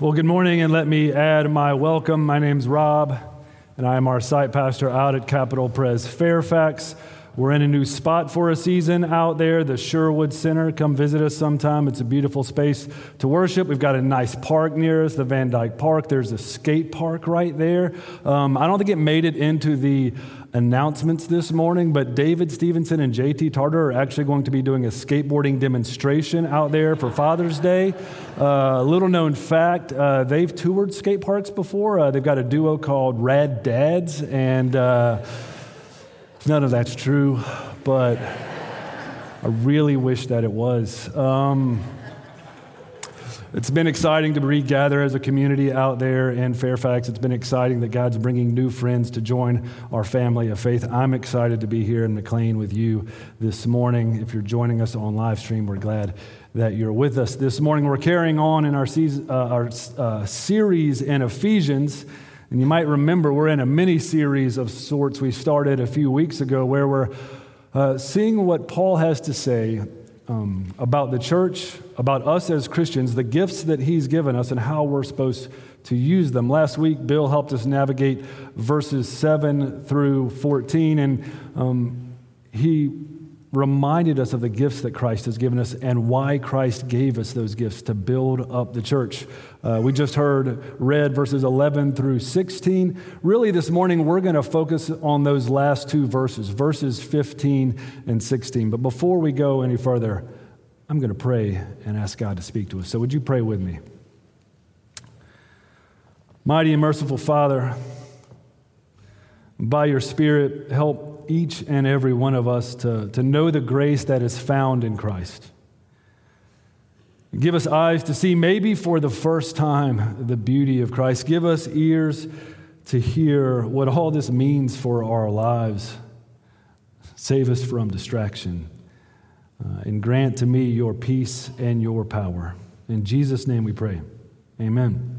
Well, good morning, and let me add my welcome. My name's Rob, and I am our site pastor out at Capital Pres Fairfax. We're in a new spot for a season out there, the Sherwood Center. Come visit us sometime. It's a beautiful space to worship. We've got a nice park near us, the Van Dyck Park. There's a skate park right there. Um, I don't think it made it into the announcements this morning, but David Stevenson and JT Tarter are actually going to be doing a skateboarding demonstration out there for Father's Day. Uh, little known fact uh, they've toured skate parks before. Uh, they've got a duo called Rad Dads, and uh, none of that's true, but I really wish that it was. Um, it's been exciting to regather as a community out there in Fairfax. It's been exciting that God's bringing new friends to join our family of faith. I'm excited to be here in McLean with you this morning. If you're joining us on live stream, we're glad that you're with us this morning. We're carrying on in our, season, uh, our uh, series in Ephesians. And you might remember we're in a mini series of sorts we started a few weeks ago where we're uh, seeing what Paul has to say um, about the church, about us as Christians, the gifts that He's given us, and how we're supposed to use them. Last week, Bill helped us navigate verses 7 through 14, and um, he reminded us of the gifts that Christ has given us and why Christ gave us those gifts to build up the church. Uh, we just heard read verses 11 through 16. Really, this morning, we're going to focus on those last two verses, verses 15 and 16. But before we go any further, I'm going to pray and ask God to speak to us. So, would you pray with me? Mighty and merciful Father, by your Spirit, help each and every one of us to, to know the grace that is found in Christ. Give us eyes to see, maybe for the first time, the beauty of Christ. Give us ears to hear what all this means for our lives. Save us from distraction. Uh, and grant to me your peace and your power. In Jesus' name we pray. Amen.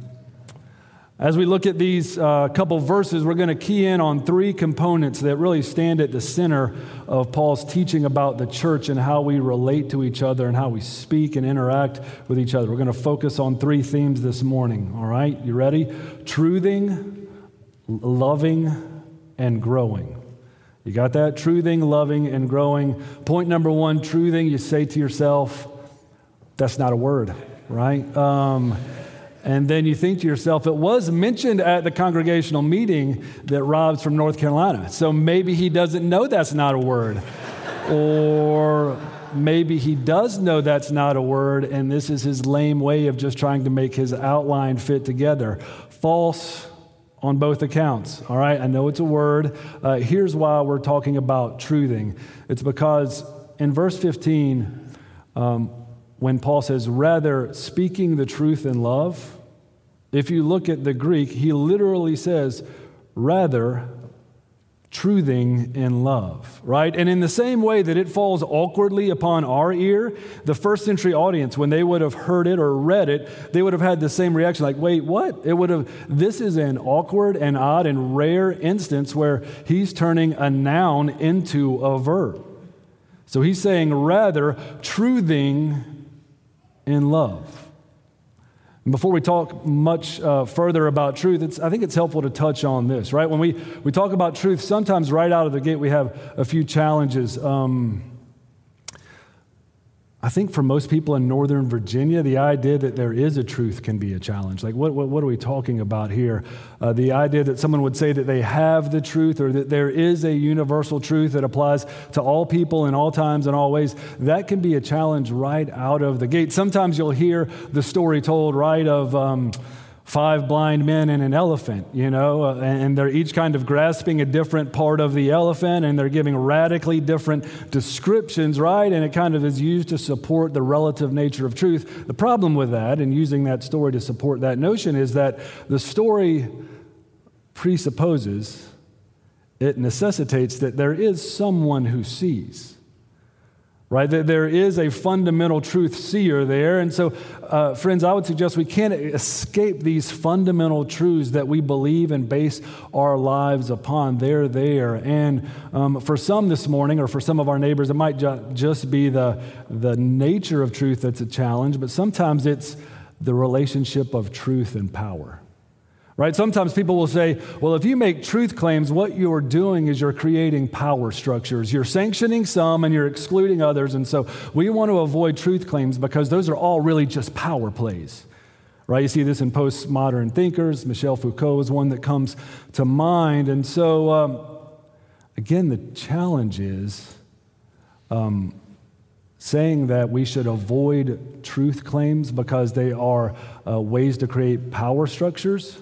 As we look at these uh, couple verses, we're going to key in on three components that really stand at the center of Paul's teaching about the church and how we relate to each other and how we speak and interact with each other. We're going to focus on three themes this morning. All right, you ready? Truthing, loving, and growing. You got that? Truthing, loving, and growing. Point number one truthing, you say to yourself, that's not a word, right? Um, and then you think to yourself, it was mentioned at the congregational meeting that Rob's from North Carolina. So maybe he doesn't know that's not a word. or maybe he does know that's not a word, and this is his lame way of just trying to make his outline fit together. False on both accounts. All right, I know it's a word. Uh, here's why we're talking about truthing it's because in verse 15, um, when Paul says, rather speaking the truth in love, if you look at the Greek, he literally says, rather truthing in love, right? And in the same way that it falls awkwardly upon our ear, the first century audience, when they would have heard it or read it, they would have had the same reaction like, wait, what? It would have, this is an awkward and odd and rare instance where he's turning a noun into a verb. So he's saying, rather, truthing in love. And before we talk much uh, further about truth, I think it's helpful to touch on this, right? When we, we talk about truth, sometimes right out of the gate we have a few challenges. Um, I think for most people in Northern Virginia, the idea that there is a truth can be a challenge. Like, what, what, what are we talking about here? Uh, the idea that someone would say that they have the truth or that there is a universal truth that applies to all people in all times and all ways, that can be a challenge right out of the gate. Sometimes you'll hear the story told, right, of. Um, five blind men and an elephant, you know, uh, and they're each kind of grasping a different part of the elephant and they're giving radically different descriptions, right? And it kind of is used to support the relative nature of truth. The problem with that and using that story to support that notion is that the story presupposes, it necessitates that there is someone who sees right? There is a fundamental truth seer there. And so, uh, friends, I would suggest we can't escape these fundamental truths that we believe and base our lives upon. They're there. And um, for some this morning, or for some of our neighbors, it might ju- just be the, the nature of truth that's a challenge, but sometimes it's the relationship of truth and power. Right? Sometimes people will say, well, if you make truth claims, what you're doing is you're creating power structures. You're sanctioning some and you're excluding others. And so we want to avoid truth claims because those are all really just power plays. Right? You see this in postmodern thinkers. Michel Foucault is one that comes to mind. And so, um, again, the challenge is um, saying that we should avoid truth claims because they are uh, ways to create power structures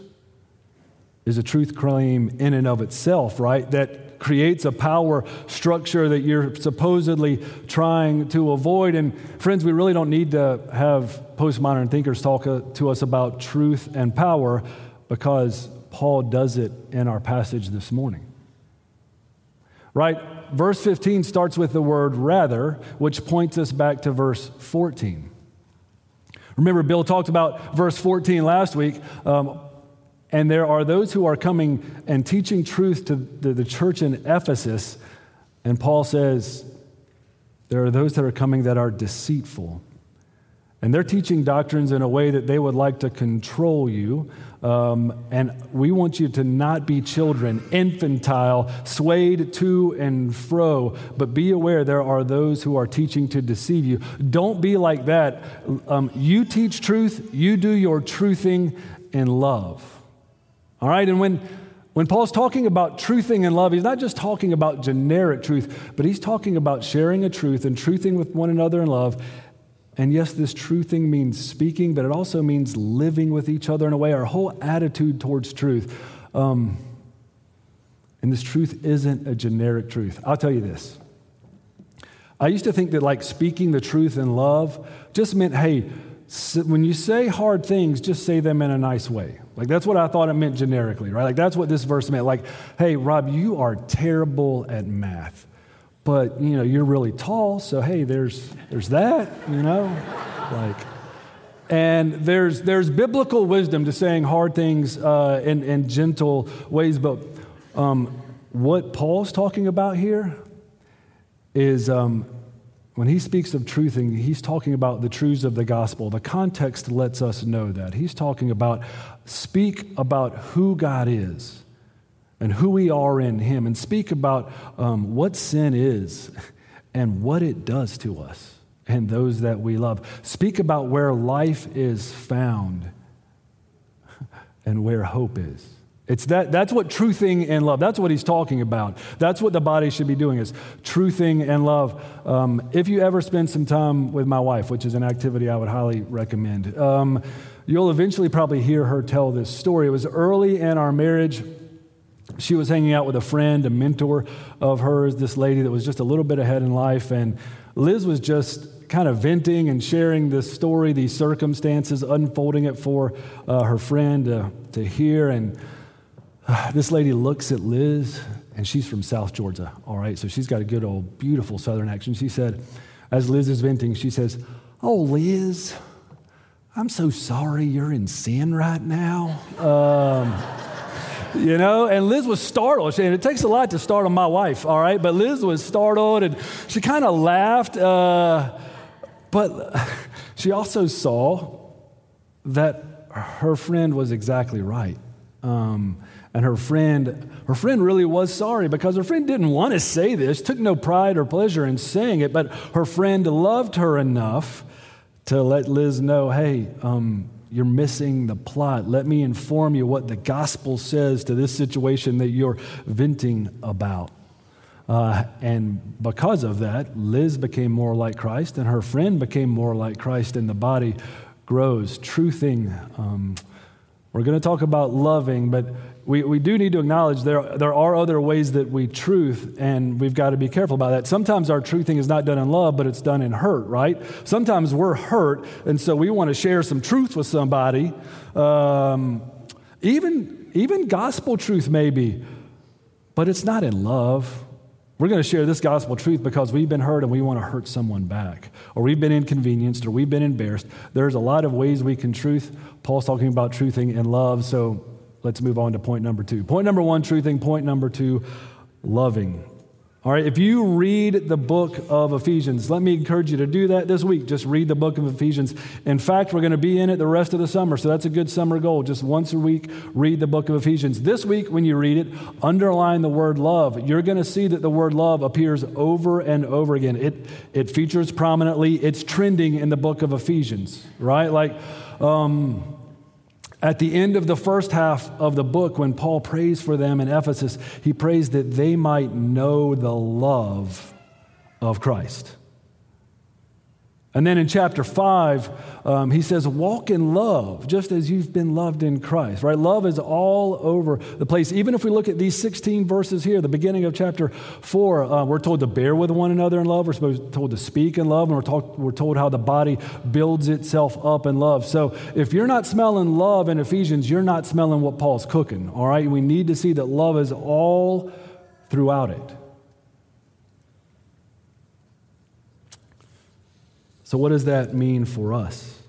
is a truth claim in and of itself, right? That creates a power structure that you're supposedly trying to avoid. And friends, we really don't need to have postmodern thinkers talk uh, to us about truth and power because Paul does it in our passage this morning. Right? Verse 15 starts with the word rather, which points us back to verse 14. Remember, Bill talked about verse 14 last week. Um, and there are those who are coming and teaching truth to the, the church in Ephesus. And Paul says, there are those that are coming that are deceitful. And they're teaching doctrines in a way that they would like to control you. Um, and we want you to not be children, infantile, swayed to and fro. But be aware there are those who are teaching to deceive you. Don't be like that. Um, you teach truth, you do your truthing in love. All right, and when, when Paul's talking about truthing and love, he's not just talking about generic truth, but he's talking about sharing a truth and truthing with one another in love. And yes, this truthing means speaking, but it also means living with each other in a way, our whole attitude towards truth. Um, and this truth isn't a generic truth. I'll tell you this. I used to think that like speaking the truth in love just meant, hey, when you say hard things, just say them in a nice way. Like that's what I thought it meant generically, right? Like that's what this verse meant. Like, hey, Rob, you are terrible at math, but you know you're really tall, so hey, there's there's that, you know, like. And there's, there's biblical wisdom to saying hard things uh, in, in gentle ways, but um, what Paul's talking about here is um, when he speaks of truthing, he's talking about the truths of the gospel. The context lets us know that. He's talking about speak about who God is and who we are in him, and speak about um, what sin is and what it does to us and those that we love. Speak about where life is found and where hope is. It's that, that's what truthing and love, that's what he's talking about. That's what the body should be doing is truthing and love. Um, if you ever spend some time with my wife, which is an activity I would highly recommend, um, you'll eventually probably hear her tell this story. It was early in our marriage. She was hanging out with a friend, a mentor of hers, this lady that was just a little bit ahead in life. And Liz was just kind of venting and sharing this story, these circumstances, unfolding it for uh, her friend to, to hear. And this lady looks at Liz, and she's from South Georgia, all right? So she's got a good old, beautiful Southern accent. She said, as Liz is venting, she says, Oh, Liz, I'm so sorry you're in sin right now. Um, you know, and Liz was startled. And it takes a lot to startle my wife, all right? But Liz was startled and she kind of laughed. Uh, but she also saw that her friend was exactly right. Um, and her friend, her friend really was sorry because her friend didn't want to say this, took no pride or pleasure in saying it, but her friend loved her enough to let Liz know, hey, um, you're missing the plot. Let me inform you what the gospel says to this situation that you're venting about. Uh, and because of that, Liz became more like Christ, and her friend became more like Christ, and the body grows. Truthing. Um, we're going to talk about loving, but we, we do need to acknowledge there, there are other ways that we truth, and we've got to be careful about that. Sometimes our truthing is not done in love, but it's done in hurt, right? Sometimes we're hurt, and so we want to share some truth with somebody. Um, even, even gospel truth, maybe, but it's not in love. We're going to share this gospel truth because we've been hurt and we want to hurt someone back, or we've been inconvenienced, or we've been embarrassed. There's a lot of ways we can truth. Paul's talking about truthing in love, so Let's move on to point number two. Point number one, truthing. Point number two, loving. All right, if you read the book of Ephesians, let me encourage you to do that this week. Just read the book of Ephesians. In fact, we're going to be in it the rest of the summer, so that's a good summer goal. Just once a week, read the book of Ephesians. This week, when you read it, underline the word love. You're going to see that the word love appears over and over again. It, it features prominently, it's trending in the book of Ephesians, right? Like, um, at the end of the first half of the book, when Paul prays for them in Ephesus, he prays that they might know the love of Christ. And then in chapter 5, um, he says, Walk in love, just as you've been loved in Christ, right? Love is all over the place. Even if we look at these 16 verses here, the beginning of chapter 4, uh, we're told to bear with one another in love. We're supposed told to speak in love, and we're, talk, we're told how the body builds itself up in love. So if you're not smelling love in Ephesians, you're not smelling what Paul's cooking, all right? We need to see that love is all throughout it. So, what does that mean for us?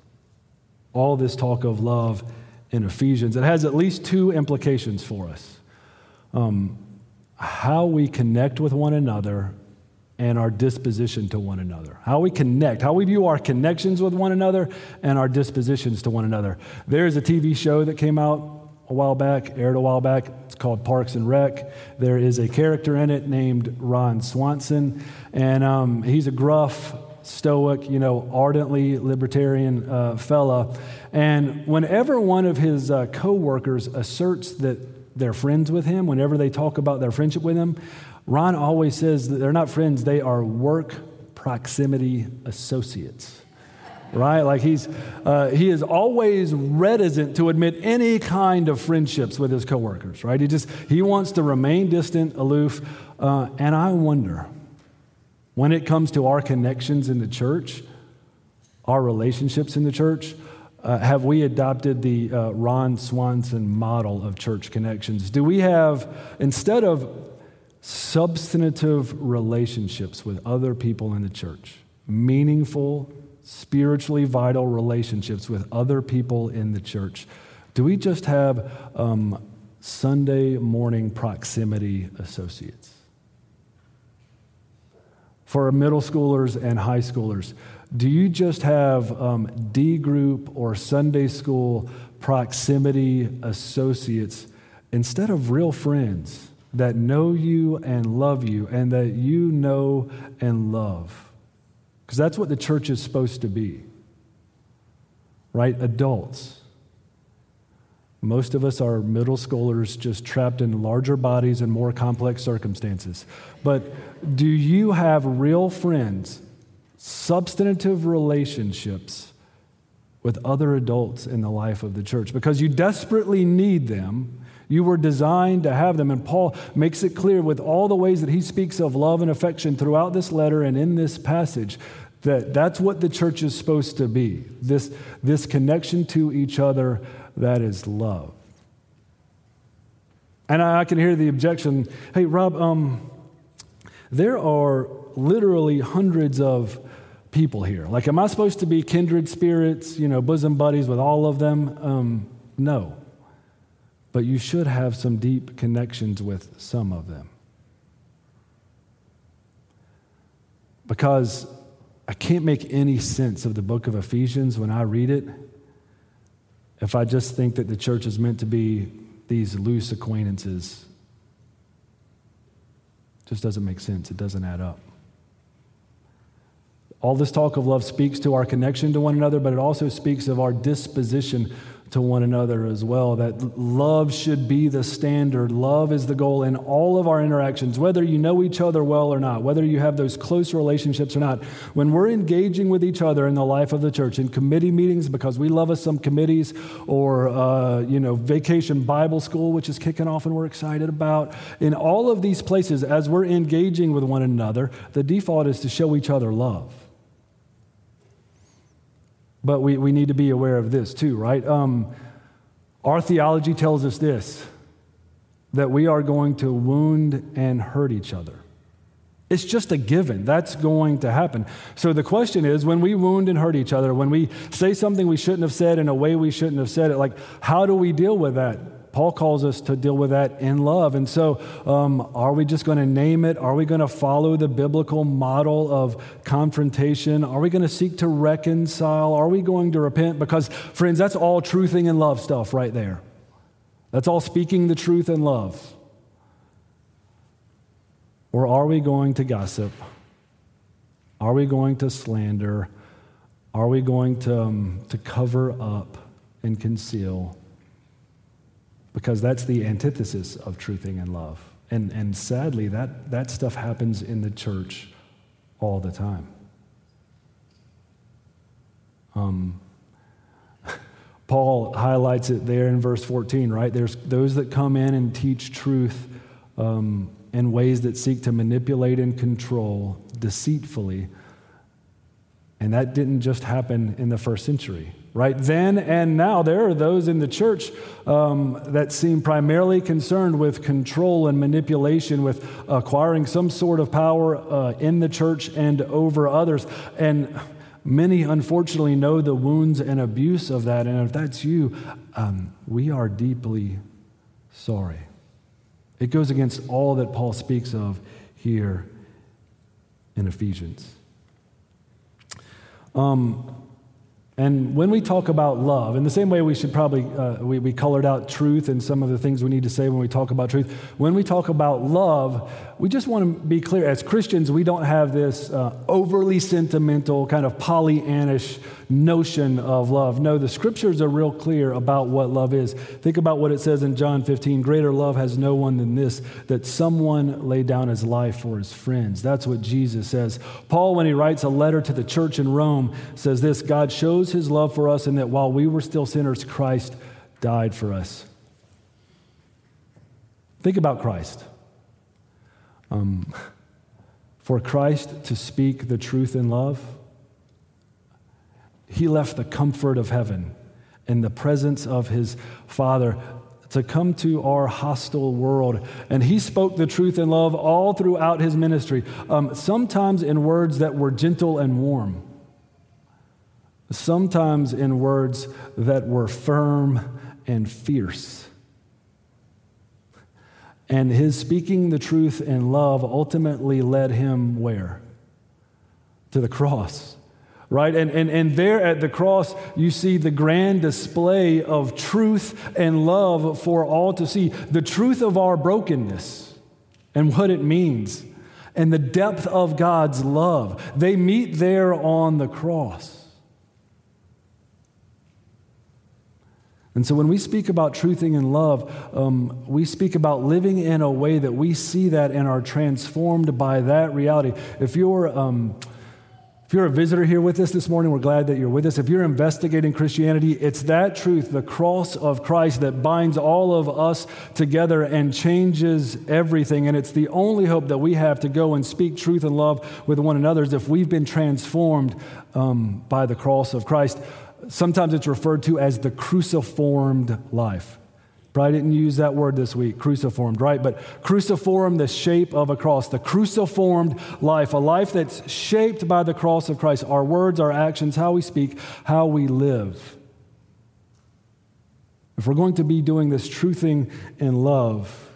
All this talk of love in Ephesians, it has at least two implications for us um, how we connect with one another and our disposition to one another. How we connect, how we view our connections with one another and our dispositions to one another. There's a TV show that came out a while back, aired a while back. It's called Parks and Rec. There is a character in it named Ron Swanson, and um, he's a gruff, stoic, you know, ardently libertarian uh, fella. And whenever one of his uh, coworkers asserts that they're friends with him, whenever they talk about their friendship with him, Ron always says that they're not friends, they are work proximity associates. Right? Like he's, uh, he is always reticent to admit any kind of friendships with his coworkers, right? He just, he wants to remain distant, aloof. Uh, and I wonder, when it comes to our connections in the church, our relationships in the church, uh, have we adopted the uh, Ron Swanson model of church connections? Do we have, instead of substantive relationships with other people in the church, meaningful, spiritually vital relationships with other people in the church, do we just have um, Sunday morning proximity associates? For middle schoolers and high schoolers, do you just have um, D group or Sunday school proximity associates instead of real friends that know you and love you and that you know and love? Because that's what the church is supposed to be, right? Adults. Most of us are middle schoolers just trapped in larger bodies and more complex circumstances. But do you have real friends, substantive relationships with other adults in the life of the church? Because you desperately need them. You were designed to have them. And Paul makes it clear with all the ways that he speaks of love and affection throughout this letter and in this passage that that's what the church is supposed to be this, this connection to each other that is love. And I, can hear the objection hey, Rob, um, there are literally hundreds of people here. Like, am I supposed to be kindred spirits, you know, bosom buddies with all of them? Um, no. But you should have some deep connections with some of them. Because I can't make any sense of the book of Ephesians when I read it if I just think that the church is meant to be these loose acquaintances. Just doesn't make sense. It doesn't add up. All this talk of love speaks to our connection to one another, but it also speaks of our disposition to one another as well. That love should be the standard. Love is the goal in all of our interactions, whether you know each other well or not, whether you have those close relationships or not. When we're engaging with each other in the life of the church, in committee meetings, because we love us some committees, or, uh, you know, vacation Bible school, which is kicking off and we're excited about, in all of these places, as we're engaging with one another, the default is to show each other love. But we, we need to be aware of this too, right? Um, our theology tells us this that we are going to wound and hurt each other. It's just a given. That's going to happen. So the question is when we wound and hurt each other, when we say something we shouldn't have said in a way we shouldn't have said it, like, how do we deal with that? Paul calls us to deal with that in love. And so, um, are we just going to name it? Are we going to follow the biblical model of confrontation? Are we going to seek to reconcile? Are we going to repent? Because, friends, that's all truthing and love stuff right there. That's all speaking the truth in love. Or are we going to gossip? Are we going to slander? Are we going to, um, to cover up and conceal? Because that's the antithesis of truthing and love. And, and sadly, that, that stuff happens in the church all the time. Um, Paul highlights it there in verse 14, right? There's those that come in and teach truth um, in ways that seek to manipulate and control deceitfully. And that didn't just happen in the first century right? Then and now, there are those in the church um, that seem primarily concerned with control and manipulation, with acquiring some sort of power uh, in the church and over others. And many, unfortunately, know the wounds and abuse of that. And if that's you, um, we are deeply sorry. It goes against all that Paul speaks of here in Ephesians. Um, and when we talk about love, in the same way we should probably, uh, we, we colored out truth and some of the things we need to say when we talk about truth. When we talk about love, we just want to be clear. As Christians, we don't have this uh, overly sentimental, kind of Pollyannish notion of love. No, the scriptures are real clear about what love is. Think about what it says in John 15 Greater love has no one than this, that someone lay down his life for his friends. That's what Jesus says. Paul, when he writes a letter to the church in Rome, says this God shows his love for us, and that while we were still sinners, Christ died for us. Think about Christ. Um, for Christ to speak the truth in love, he left the comfort of heaven in the presence of his Father to come to our hostile world. And he spoke the truth in love all throughout his ministry, um, sometimes in words that were gentle and warm, sometimes in words that were firm and fierce. And his speaking the truth in love ultimately led him where? To the cross right? And, and, and there at the cross, you see the grand display of truth and love for all to see. The truth of our brokenness and what it means, and the depth of God's love. They meet there on the cross. And so when we speak about truthing and love, um, we speak about living in a way that we see that and are transformed by that reality. If you're. Um, if you're a visitor here with us this morning, we're glad that you're with us. If you're investigating Christianity, it's that truth, the cross of Christ, that binds all of us together and changes everything. And it's the only hope that we have to go and speak truth and love with one another is if we've been transformed um, by the cross of Christ. Sometimes it's referred to as the cruciformed life. Probably didn't use that word this week, cruciformed, right? But cruciform, the shape of a cross, the cruciformed life, a life that's shaped by the cross of Christ, our words, our actions, how we speak, how we live. If we're going to be doing this truthing in love,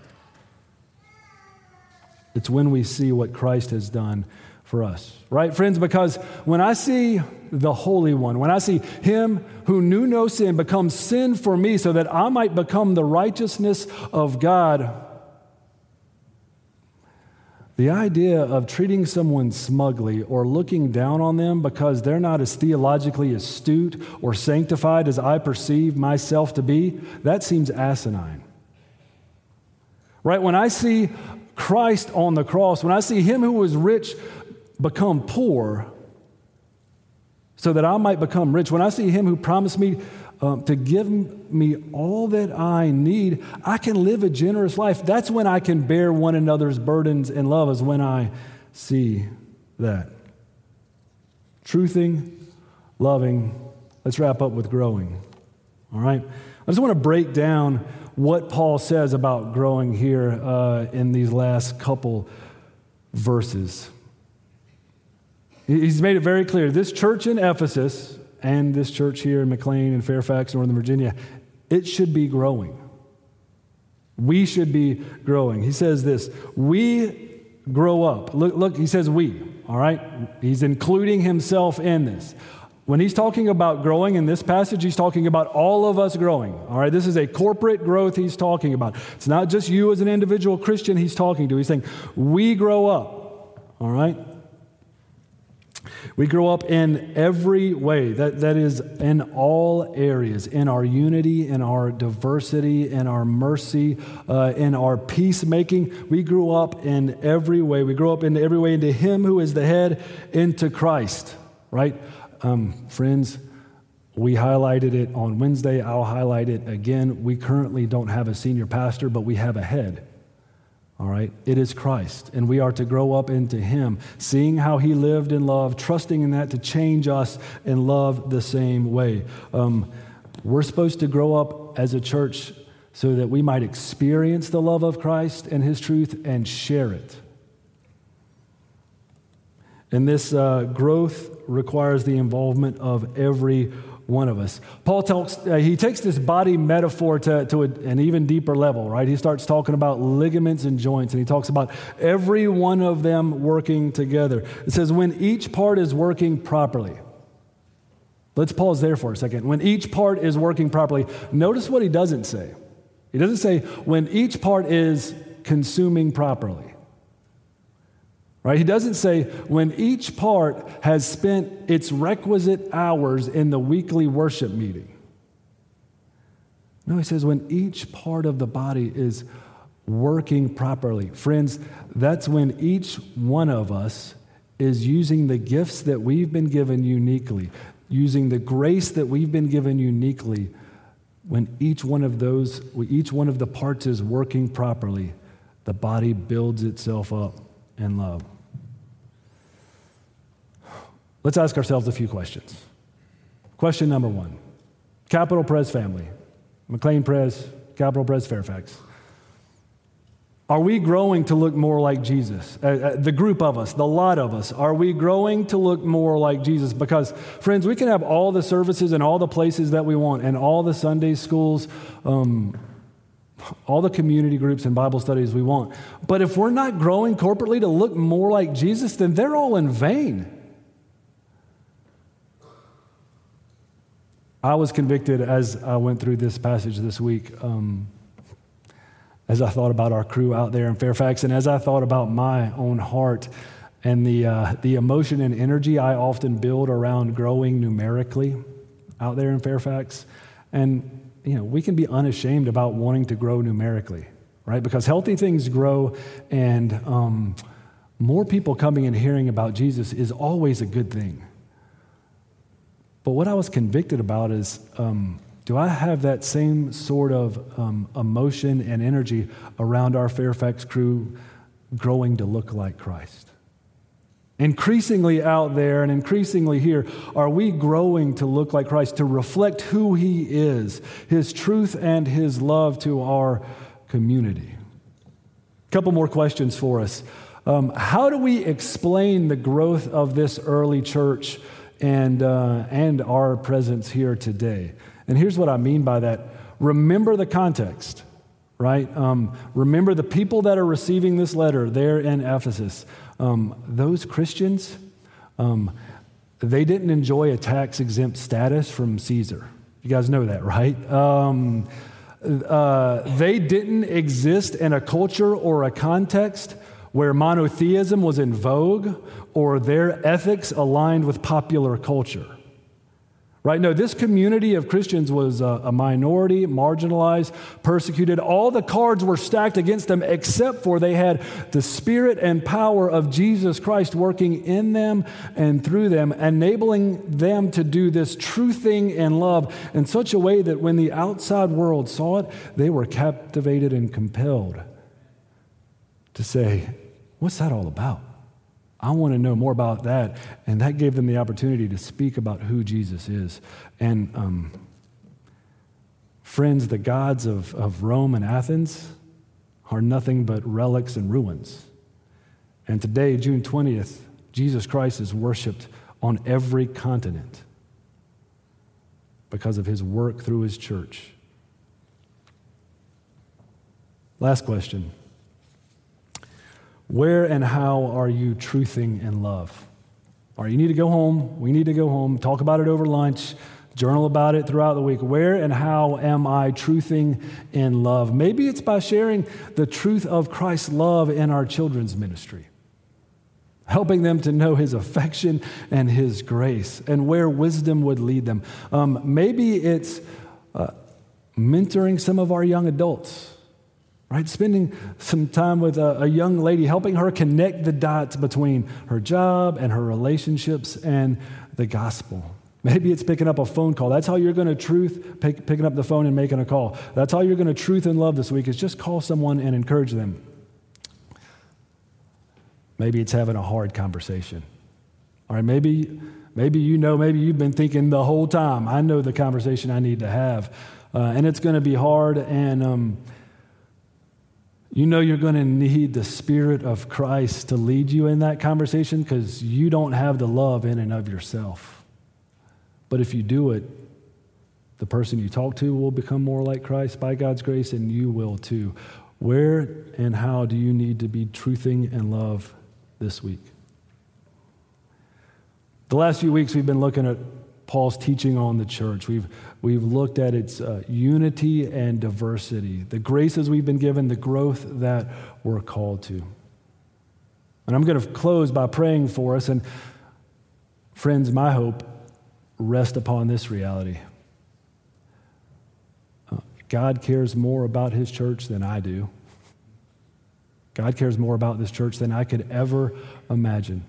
it's when we see what Christ has done for us, right, friends? Because when I see the Holy One, when I see Him who knew no sin become sin for me so that I might become the righteousness of God, the idea of treating someone smugly or looking down on them because they're not as theologically astute or sanctified as I perceive myself to be, that seems asinine. Right? When I see Christ on the cross, when I see Him who was rich become poor so that I might become rich. When I see him who promised me um, to give me all that I need, I can live a generous life. That's when I can bear one another's burdens in love, is when I see that. Truthing, loving. Let's wrap up with growing. All right? I just want to break down what Paul says about growing here uh, in these last couple verses. He's made it very clear. This church in Ephesus and this church here in McLean and Fairfax, Northern Virginia, it should be growing. We should be growing. He says this We grow up. Look, look, he says we, all right? He's including himself in this. When he's talking about growing in this passage, he's talking about all of us growing. All right, this is a corporate growth he's talking about. It's not just you as an individual Christian he's talking to. He's saying, we grow up. All right? We grow up in every way. That, that is in all areas, in our unity, in our diversity, in our mercy, uh, in our peacemaking. We grew up in every way. We grow up in every way into Him who is the head, into Christ, right? Um, friends, we highlighted it on Wednesday. I'll highlight it again. We currently don't have a senior pastor, but we have a head. All right? It is Christ. And we are to grow up into Him, seeing how He lived in love, trusting in that to change us and love the same way. Um, we're supposed to grow up as a church so that we might experience the love of Christ and His truth and share it. And this uh, growth requires the involvement of every one of us. Paul talks, uh, he takes this body metaphor to, to a, an even deeper level, right? He starts talking about ligaments and joints, and he talks about every one of them working together. It says, when each part is working properly. Let's pause there for a second. When each part is working properly, notice what he doesn't say. He doesn't say when each part is consuming properly. Right? He doesn't say when each part has spent its requisite hours in the weekly worship meeting. No, he says when each part of the body is working properly. Friends, that's when each one of us is using the gifts that we've been given uniquely, using the grace that we've been given uniquely. When each one of those, each one of the parts is working properly, the body builds itself up in love. Let's ask ourselves a few questions. Question number one Capital Pres family, McLean Pres, Capital Pres Fairfax. Are we growing to look more like Jesus? Uh, uh, the group of us, the lot of us, are we growing to look more like Jesus? Because, friends, we can have all the services and all the places that we want, and all the Sunday schools, um, all the community groups and Bible studies we want. But if we're not growing corporately to look more like Jesus, then they're all in vain. I was convicted as I went through this passage this week, um, as I thought about our crew out there in Fairfax, and as I thought about my own heart and the, uh, the emotion and energy I often build around growing numerically out there in Fairfax. And, you know, we can be unashamed about wanting to grow numerically, right? Because healthy things grow, and um, more people coming and hearing about Jesus is always a good thing. But what I was convicted about is um, do I have that same sort of um, emotion and energy around our Fairfax crew growing to look like Christ? Increasingly out there and increasingly here, are we growing to look like Christ, to reflect who He is, His truth and His love to our community? A couple more questions for us. Um, how do we explain the growth of this early church and, uh, and our presence here today. And here's what I mean by that remember the context, right? Um, remember the people that are receiving this letter there in Ephesus. Um, those Christians, um, they didn't enjoy a tax exempt status from Caesar. You guys know that, right? Um, uh, they didn't exist in a culture or a context where monotheism was in vogue or their ethics aligned with popular culture. Right? No, this community of Christians was a, minority, marginalized, persecuted. All the cards were stacked against them except for they had the spirit and power of Jesus Christ working in them and through them, enabling them to do this true thing in love in such a way that when the outside world saw it, they were captivated and compelled to say, What's that all about? I want to know more about that. And that gave them the opportunity to speak about who Jesus is. And um, friends, the gods of, of Rome and Athens are nothing but relics and ruins. And today, June 20th, Jesus Christ is worshiped on every continent because of his work through his church. Last question Where and how are you truthing in love? All right, you need to go home. We need to go home. Talk about it over lunch. Journal about it throughout the week. Where and how am I truthing in love? Maybe it's by sharing the truth of Christ's love in our children's ministry, helping them to know his affection and his grace and where wisdom would lead them. Um, maybe it's uh, mentoring some of our young adults right? Spending some time with a, a, young lady, helping her connect the dots between her job and her relationships and the gospel. Maybe it's picking up a phone call. That's how you're going to truth, pick, picking up the phone and making a call. That's how you're going to truth and love this week is just call someone and encourage them. Maybe it's having a hard conversation. All right, maybe, maybe you know, maybe you've been thinking the whole time, I know the conversation I need to have. Uh, and it's going to be hard, and um, you know you're going to need the Spirit of Christ to lead you in that conversation because you don't have the love in and of yourself. But if you do it, the person you talk to will become more like Christ by God's grace, and you will too. Where and how do you need to be truthing and love this week? The last few weeks, we've been looking at Paul's teaching on the church. We've, we've looked at its uh, unity and diversity, the graces we've been given, the growth that we're called to. And I'm going to close by praying for us. And friends, my hope rest upon this reality uh, God cares more about his church than I do. God cares more about this church than I could ever imagine.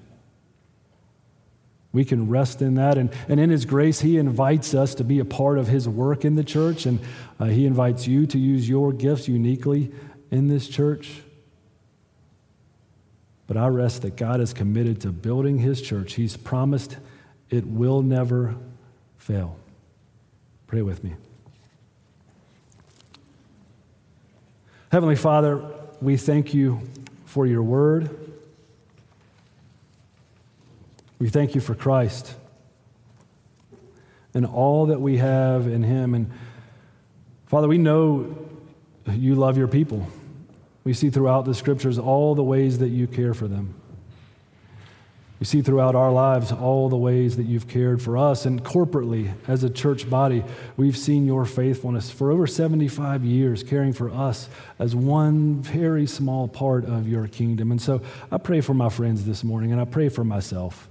We can rest in that. And, and in His grace, He invites us to be a part of His work in the church. And uh, He invites you to use your gifts uniquely in this church. But I rest that God is committed to building His church. He's promised it will never fail. Pray with me. Heavenly Father, we thank you for your word. We thank you for Christ and all that we have in him. And Father, we know you love your people. We see throughout the scriptures all the ways that you care for them. We see throughout our lives all the ways that you've cared for us. And corporately, as a church body, we've seen your faithfulness for over 75 years, caring for us as one very small part of your kingdom. And so I pray for my friends this morning, and I pray for myself.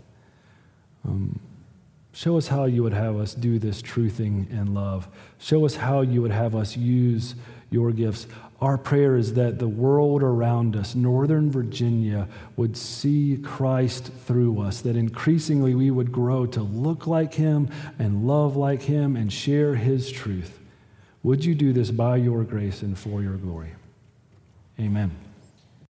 Um, show us how you would have us do this truthing and love. Show us how you would have us use your gifts. Our prayer is that the world around us, Northern Virginia, would see Christ through us, that increasingly we would grow to look like Him and love like Him and share His truth. Would you do this by your grace and for your glory? Amen.